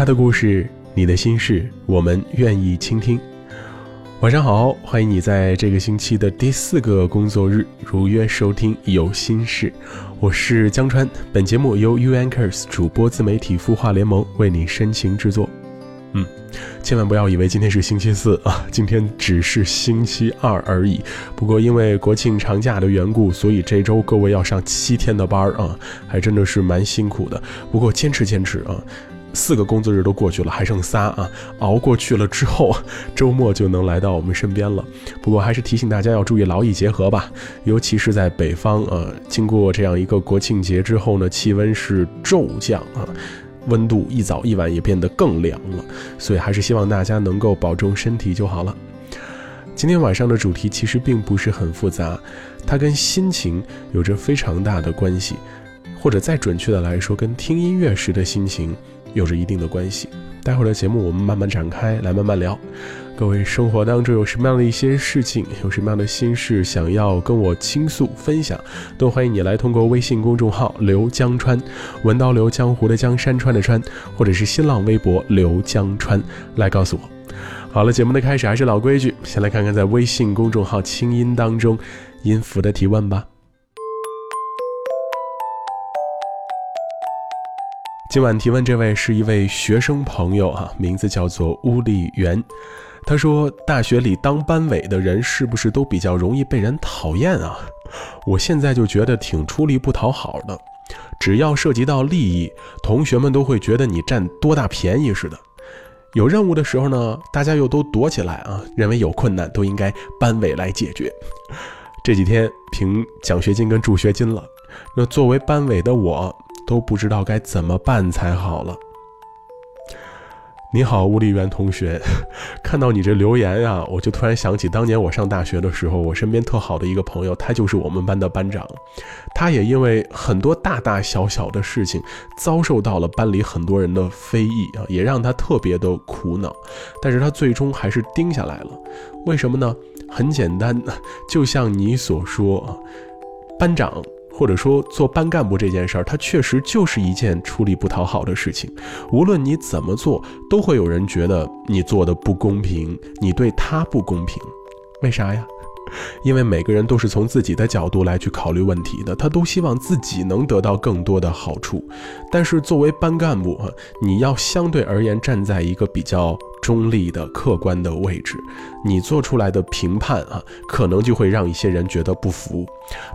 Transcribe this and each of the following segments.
他的故事，你的心事，我们愿意倾听。晚上好，欢迎你在这个星期的第四个工作日如约收听《有心事》，我是江川。本节目由 U Anchors 主播自媒体孵化联盟为你深情制作。嗯，千万不要以为今天是星期四啊，今天只是星期二而已。不过因为国庆长假的缘故，所以这周各位要上七天的班啊，还真的是蛮辛苦的。不过坚持坚持啊，四个工作日都过去了，还剩仨啊，熬过去了之后，周末就能来到我们身边了。不过还是提醒大家要注意劳逸结合吧，尤其是在北方呃，经过这样一个国庆节之后呢，气温是骤降啊。温度一早一晚也变得更凉了，所以还是希望大家能够保重身体就好了。今天晚上的主题其实并不是很复杂，它跟心情有着非常大的关系，或者再准确的来说，跟听音乐时的心情有着一定的关系。待会儿的节目我们慢慢展开来慢慢聊。各位生活当中有什么样的一些事情，有什么样的心事想要跟我倾诉分享，都欢迎你来通过微信公众号刘江川，文刀刘江湖的江山川的川，或者是新浪微博刘江川来告诉我。好了，节目的开始还是老规矩，先来看看在微信公众号清音当中音符的提问吧。今晚提问这位是一位学生朋友哈，名字叫做乌丽媛。他说：“大学里当班委的人是不是都比较容易被人讨厌啊？我现在就觉得挺出力不讨好的，只要涉及到利益，同学们都会觉得你占多大便宜似的。有任务的时候呢，大家又都躲起来啊，认为有困难都应该班委来解决。这几天评奖学金跟助学金了，那作为班委的我都不知道该怎么办才好了。”你好，物理员同学，看到你这留言呀，我就突然想起当年我上大学的时候，我身边特好的一个朋友，他就是我们班的班长，他也因为很多大大小小的事情，遭受到了班里很多人的非议啊，也让他特别的苦恼，但是他最终还是盯下来了，为什么呢？很简单，就像你所说，班长。或者说做班干部这件事儿，它确实就是一件出力不讨好的事情。无论你怎么做，都会有人觉得你做的不公平，你对他不公平。为啥呀？因为每个人都是从自己的角度来去考虑问题的，他都希望自己能得到更多的好处。但是作为班干部啊，你要相对而言站在一个比较。中立的、客观的位置，你做出来的评判啊，可能就会让一些人觉得不服。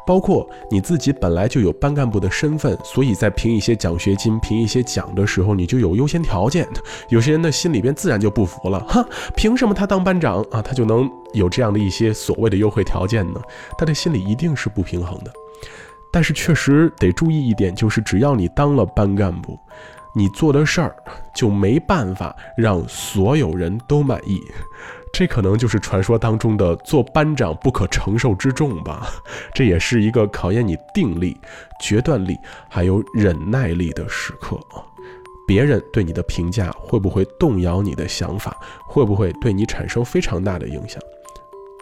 包括你自己本来就有班干部的身份，所以在评一些奖学金、评一些奖的时候，你就有优先条件。有些人的心里边自然就不服了，哈，凭什么他当班长啊，他就能有这样的一些所谓的优惠条件呢？他的心里一定是不平衡的。但是确实得注意一点，就是只要你当了班干部。你做的事儿就没办法让所有人都满意，这可能就是传说当中的做班长不可承受之重吧。这也是一个考验你定力、决断力还有忍耐力的时刻。别人对你的评价会不会动摇你的想法？会不会对你产生非常大的影响？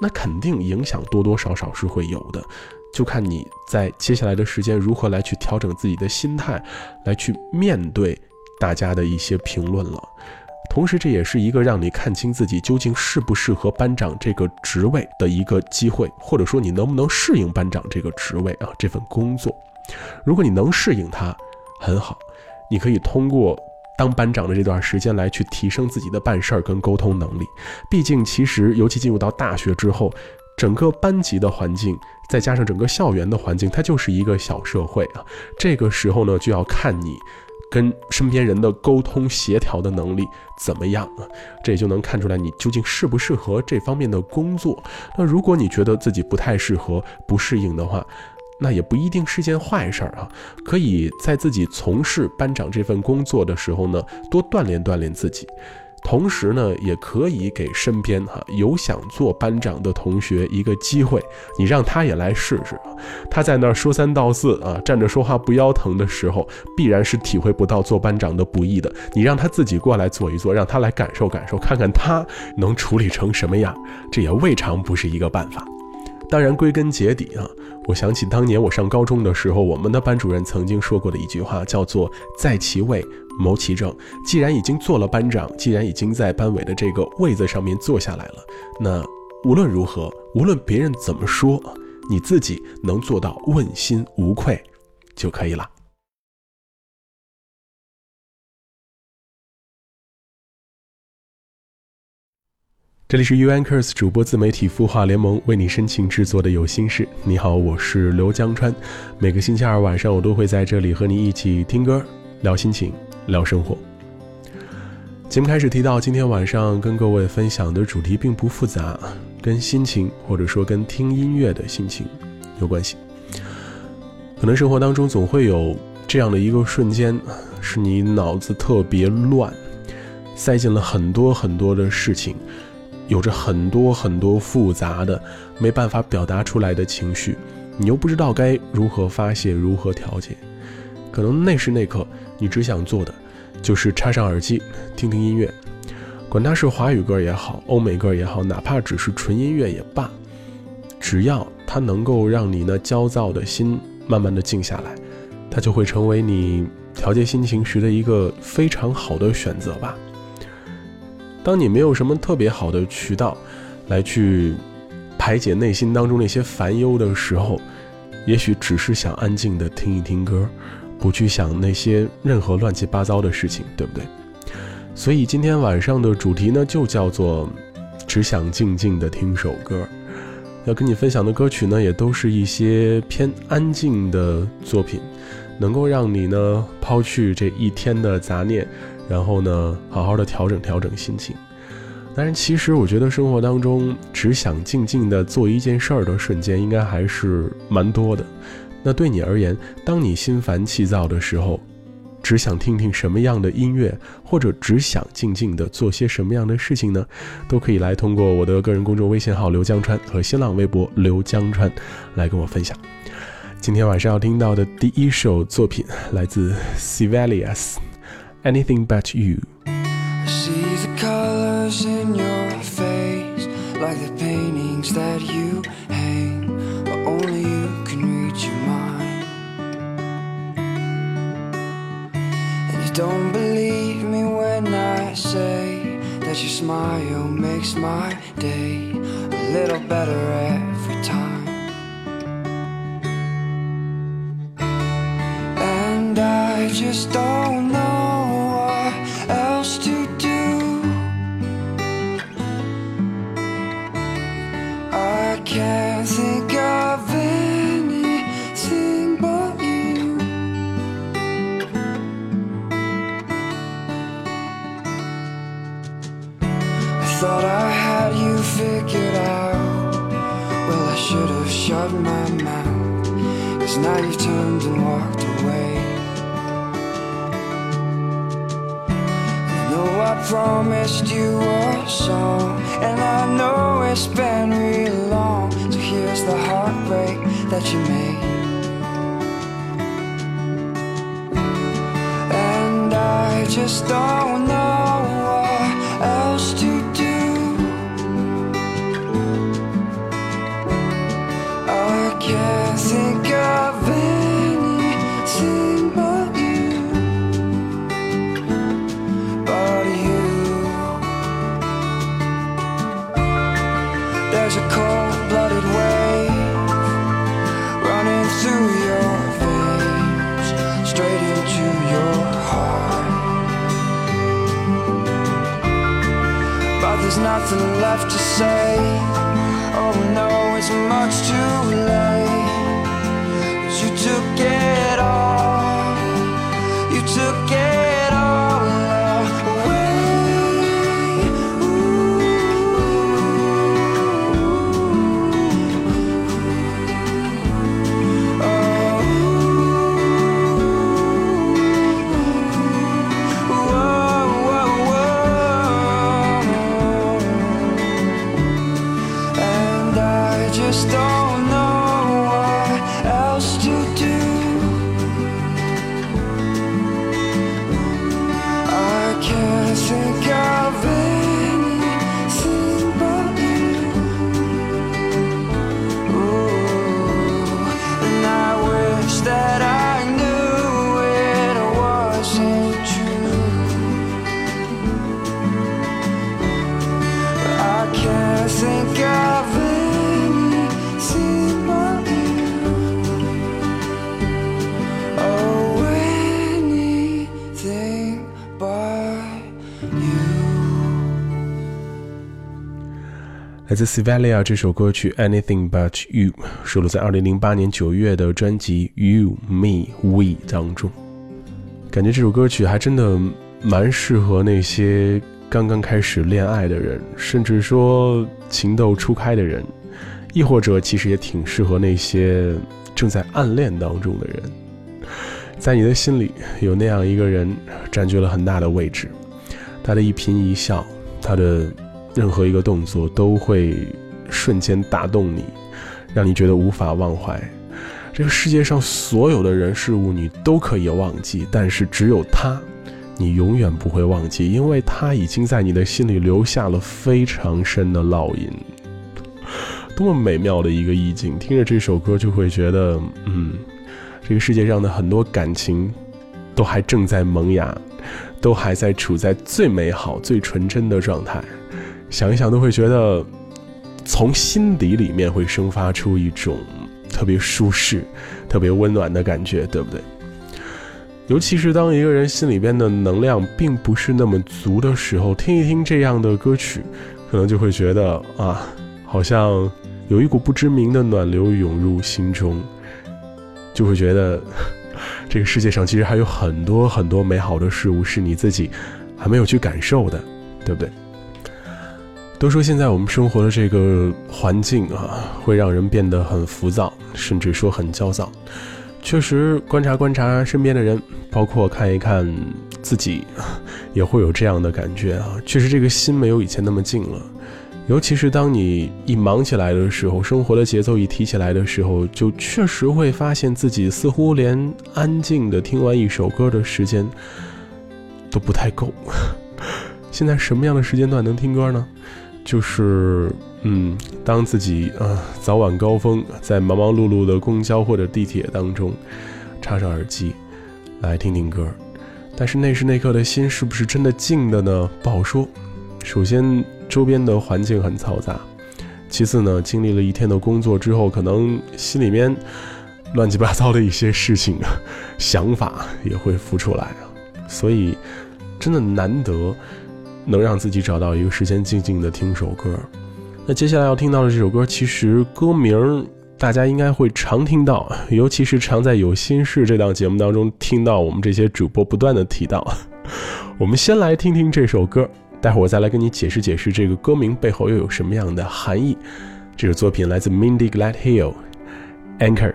那肯定影响多多少少是会有的。就看你在接下来的时间如何来去调整自己的心态，来去面对大家的一些评论了。同时，这也是一个让你看清自己究竟适不适合班长这个职位的一个机会，或者说你能不能适应班长这个职位啊这份工作。如果你能适应它，很好，你可以通过当班长的这段时间来去提升自己的办事儿跟沟通能力。毕竟，其实尤其进入到大学之后。整个班级的环境，再加上整个校园的环境，它就是一个小社会啊。这个时候呢，就要看你跟身边人的沟通协调的能力怎么样啊。这也就能看出来你究竟适不适合这方面的工作。那如果你觉得自己不太适合、不适应的话，那也不一定是件坏事儿啊。可以在自己从事班长这份工作的时候呢，多锻炼锻炼自己。同时呢，也可以给身边哈有想做班长的同学一个机会，你让他也来试试。他在那儿说三道四啊，站着说话不腰疼的时候，必然是体会不到做班长的不易的。你让他自己过来做一做，让他来感受感受，看看他能处理成什么样，这也未尝不是一个办法。当然，归根结底啊，我想起当年我上高中的时候，我们的班主任曾经说过的一句话，叫做“在其位，谋其政”。既然已经做了班长，既然已经在班委的这个位子上面坐下来了，那无论如何，无论别人怎么说，你自己能做到问心无愧就可以了。这里是 U Anchors 主播自媒体孵化联盟为你深情制作的有心事。你好，我是刘江川。每个星期二晚上，我都会在这里和你一起听歌、聊心情、聊生活。节目开始提到，今天晚上跟各位分享的主题并不复杂，跟心情或者说跟听音乐的心情有关系。可能生活当中总会有这样的一个瞬间，是你脑子特别乱，塞进了很多很多的事情。有着很多很多复杂的、没办法表达出来的情绪，你又不知道该如何发泄、如何调节。可能那时那刻，你只想做的就是插上耳机，听听音乐，管它是华语歌也好，欧美歌也好，哪怕只是纯音乐也罢，只要它能够让你那焦躁的心慢慢的静下来，它就会成为你调节心情时的一个非常好的选择吧。当你没有什么特别好的渠道，来去排解内心当中那些烦忧的时候，也许只是想安静的听一听歌，不去想那些任何乱七八糟的事情，对不对？所以今天晚上的主题呢，就叫做只想静静的听首歌。要跟你分享的歌曲呢，也都是一些偏安静的作品，能够让你呢抛去这一天的杂念。然后呢，好好的调整调整心情。当然，其实我觉得生活当中只想静静的做一件事儿的瞬间，应该还是蛮多的。那对你而言，当你心烦气躁的时候，只想听听什么样的音乐，或者只想静静的做些什么样的事情呢？都可以来通过我的个人公众微信号刘江川和新浪微博刘江川来跟我分享。今天晚上要听到的第一首作品来自 Sibelius。Anything but you. I see the colors in your face, like the paintings that you hang, but only you can read your mind. And you don't believe me when I say that your smile makes my day a little better every time. And I just don't promised you a song And I know it's been real long. So here's the heartbreak that you made. And I just don't know there's nothing left to say. Oh no, it's much too late. 来自 Sivalia 这首歌曲《Anything But You》收录在2008年9月的专辑《You Me We》当中。感觉这首歌曲还真的蛮适合那些刚刚开始恋爱的人，甚至说情窦初开的人，亦或者其实也挺适合那些正在暗恋当中的人。在你的心里有那样一个人，占据了很大的位置，他的一颦一笑，他的。任何一个动作都会瞬间打动你，让你觉得无法忘怀。这个世界上所有的人事物你都可以忘记，但是只有他，你永远不会忘记，因为他已经在你的心里留下了非常深的烙印。多么美妙的一个意境！听着这首歌就会觉得，嗯，这个世界上的很多感情都还正在萌芽，都还在处在最美好、最纯真的状态。想一想都会觉得，从心底里面会生发出一种特别舒适、特别温暖的感觉，对不对？尤其是当一个人心里边的能量并不是那么足的时候，听一听这样的歌曲，可能就会觉得啊，好像有一股不知名的暖流涌入心中，就会觉得这个世界上其实还有很多很多美好的事物是你自己还没有去感受的，对不对？都说现在我们生活的这个环境啊，会让人变得很浮躁，甚至说很焦躁。确实，观察观察身边的人，包括看一看自己，也会有这样的感觉啊。确实，这个心没有以前那么静了。尤其是当你一忙起来的时候，生活的节奏一提起来的时候，就确实会发现自己似乎连安静的听完一首歌的时间都不太够。现在什么样的时间段能听歌呢？就是，嗯，当自己啊早晚高峰在忙忙碌碌的公交或者地铁当中，插上耳机来听听歌，但是那时那刻的心是不是真的静的呢？不好说。首先，周边的环境很嘈杂；其次呢，经历了一天的工作之后，可能心里面乱七八糟的一些事情、想法也会浮出来啊。所以，真的难得。能让自己找到一个时间静静的听首歌。那接下来要听到的这首歌，其实歌名大家应该会常听到，尤其是常在《有心事》这档节目当中听到我们这些主播不断的提到。我们先来听听这首歌，待会儿我再来跟你解释解释这个歌名背后又有什么样的含义。这首作品来自 Mindy Gladhill，Anchor。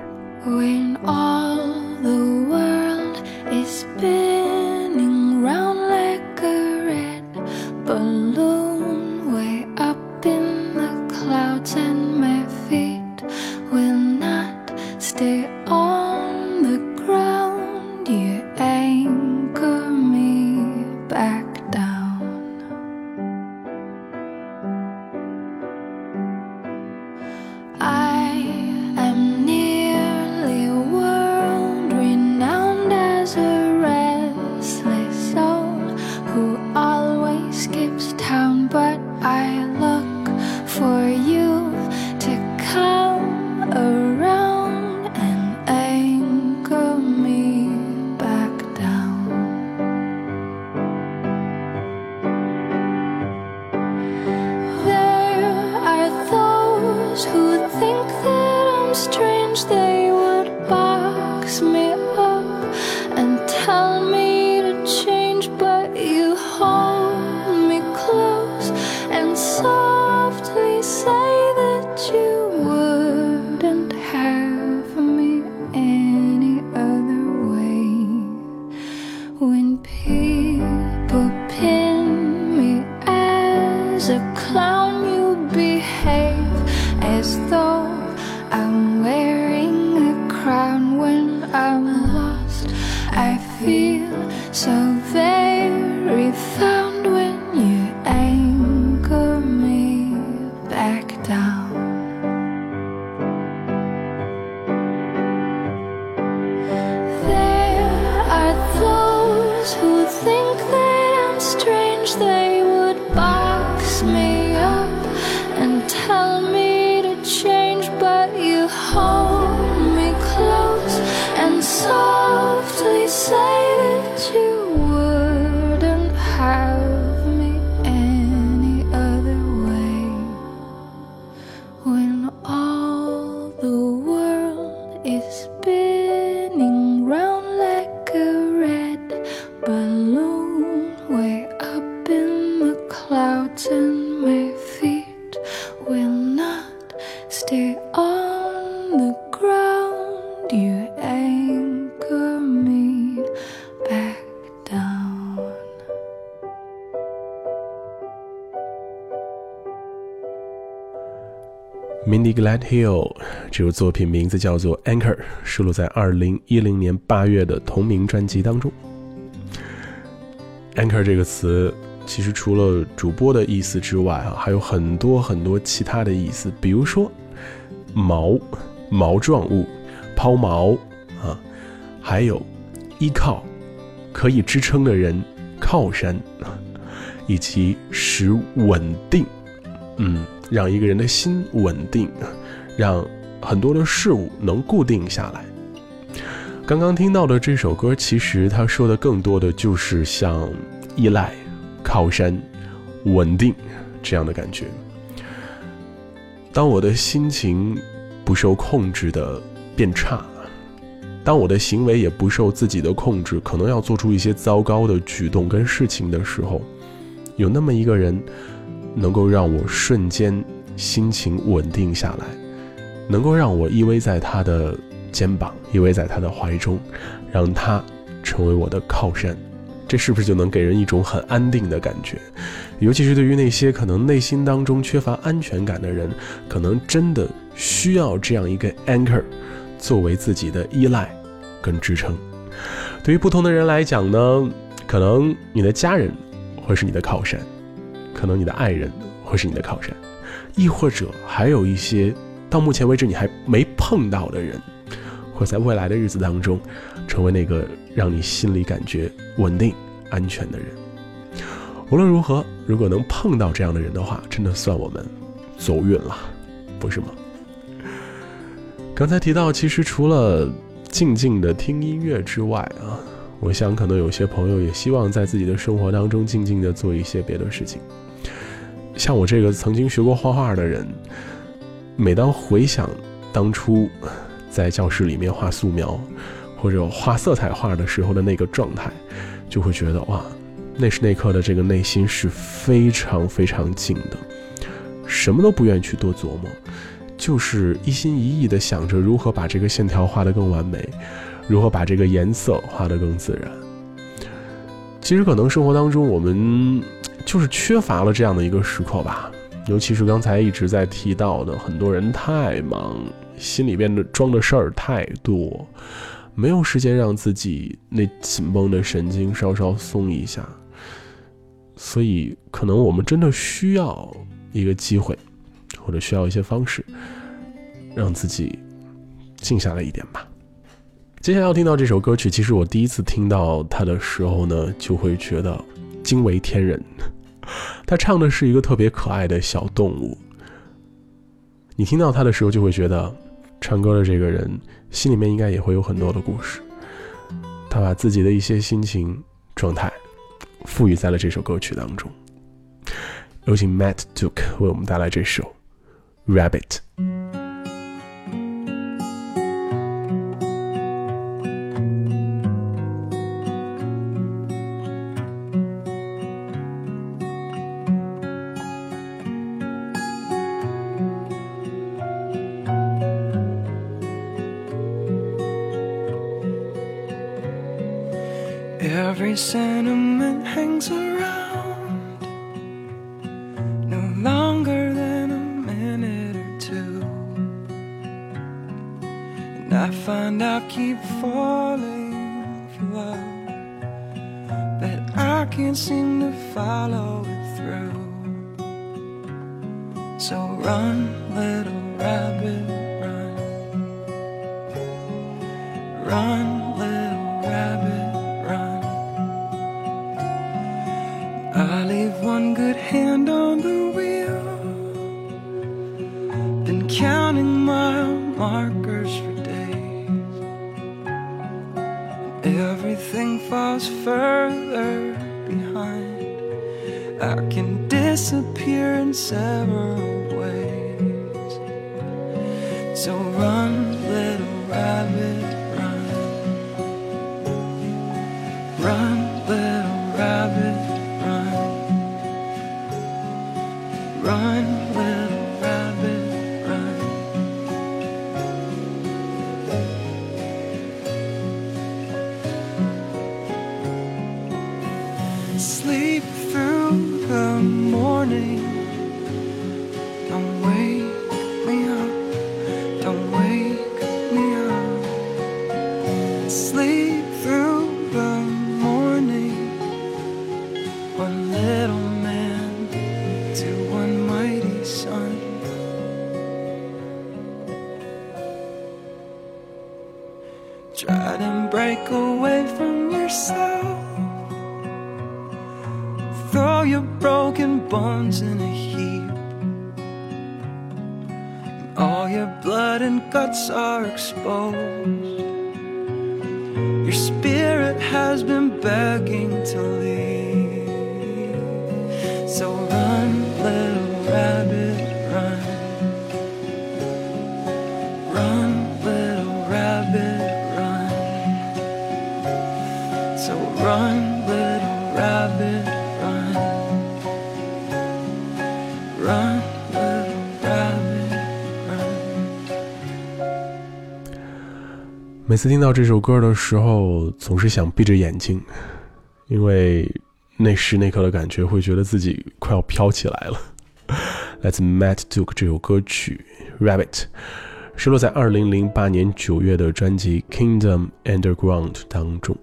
tell me Mindy Gladhill 这首作品名字叫做《Anchor》，收录在二零一零年八月的同名专辑当中。Anchor 这个词，其实除了主播的意思之外啊，还有很多很多其他的意思，比如说锚、锚状物、抛锚啊，还有依靠、可以支撑的人、靠山，以及使稳定，嗯。让一个人的心稳定，让很多的事物能固定下来。刚刚听到的这首歌，其实他说的更多的就是像依赖、靠山、稳定这样的感觉。当我的心情不受控制的变差，当我的行为也不受自己的控制，可能要做出一些糟糕的举动跟事情的时候，有那么一个人。能够让我瞬间心情稳定下来，能够让我依偎在他的肩膀，依偎在他的怀中，让他成为我的靠山，这是不是就能给人一种很安定的感觉？尤其是对于那些可能内心当中缺乏安全感的人，可能真的需要这样一个 anchor 作为自己的依赖跟支撑。对于不同的人来讲呢，可能你的家人会是你的靠山。可能你的爱人会是你的靠山，亦或者还有一些到目前为止你还没碰到的人，会在未来的日子当中，成为那个让你心里感觉稳定、安全的人。无论如何，如果能碰到这样的人的话，真的算我们走运了，不是吗？刚才提到，其实除了静静的听音乐之外啊，我想可能有些朋友也希望在自己的生活当中静静的做一些别的事情。像我这个曾经学过画画的人，每当回想当初在教室里面画素描或者画色彩画的时候的那个状态，就会觉得哇，那时那刻的这个内心是非常非常静的，什么都不愿意去多琢磨，就是一心一意的想着如何把这个线条画得更完美，如何把这个颜色画得更自然。其实可能生活当中我们。就是缺乏了这样的一个时刻吧，尤其是刚才一直在提到的，很多人太忙，心里边的装的事儿太多，没有时间让自己那紧绷的神经稍稍松一下。所以，可能我们真的需要一个机会，或者需要一些方式，让自己静下来一点吧。接下来要听到这首歌曲，其实我第一次听到它的时候呢，就会觉得惊为天人。他唱的是一个特别可爱的小动物。你听到他的时候，就会觉得，唱歌的这个人心里面应该也会有很多的故事。他把自己的一些心情状态，赋予在了这首歌曲当中。有请 Matt Duke 为我们带来这首《Rabbit》。And I find I keep falling for love that I can't seem to follow it through. So run, little rabbit, run. Run So run, Try to break away from yourself. Throw your broken bones in a heap. And All your blood and guts are exposed. Your spirit has been begging to leave. So run, little rabbit, 每次听到这首歌的时候，总是想闭着眼睛，因为那时那刻的感觉，会觉得自己快要飘起来了。来自 Matt Duke 这首歌曲《Rabbit》，收录在2008年9月的专辑《Kingdom Underground》当中。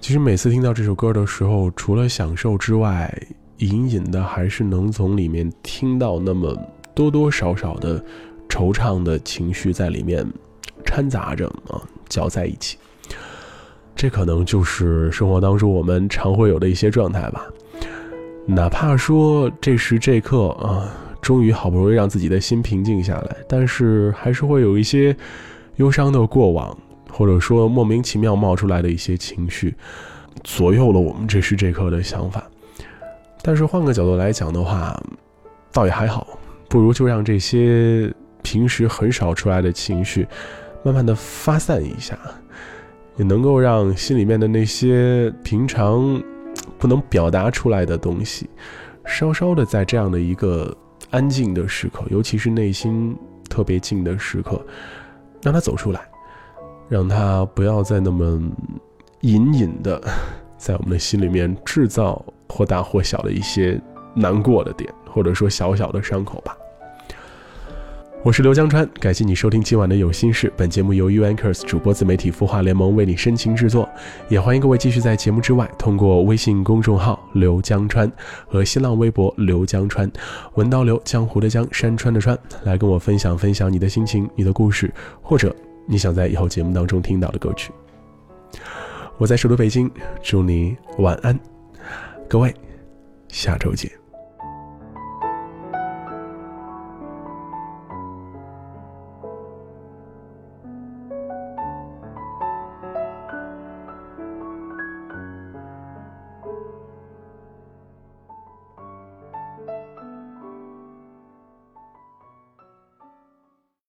其实每次听到这首歌的时候，除了享受之外，隐隐的还是能从里面听到那么多多少少的惆怅的情绪在里面掺杂着啊，搅在一起。这可能就是生活当中我们常会有的一些状态吧。哪怕说这时这刻啊，终于好不容易让自己的心平静下来，但是还是会有一些忧伤的过往，或者说莫名其妙冒出来的一些情绪，左右了我们这时这刻的想法。但是换个角度来讲的话，倒也还好，不如就让这些平时很少出来的情绪，慢慢的发散一下，也能够让心里面的那些平常不能表达出来的东西，稍稍的在这样的一个安静的时刻，尤其是内心特别静的时刻，让它走出来，让它不要再那么隐隐的在我们的心里面制造或大或小的一些难过的点，或者说小小的伤口吧。我是刘江川，感谢你收听今晚的有心事。本节目由 U Anchors 主播自媒体孵化联盟为你深情制作，也欢迎各位继续在节目之外，通过微信公众号刘江川和新浪微博刘江川，文刀刘江湖的江山川的川，来跟我分享分享你的心情、你的故事，或者你想在以后节目当中听到的歌曲。我在首都北京，祝你晚安，各位，下周见。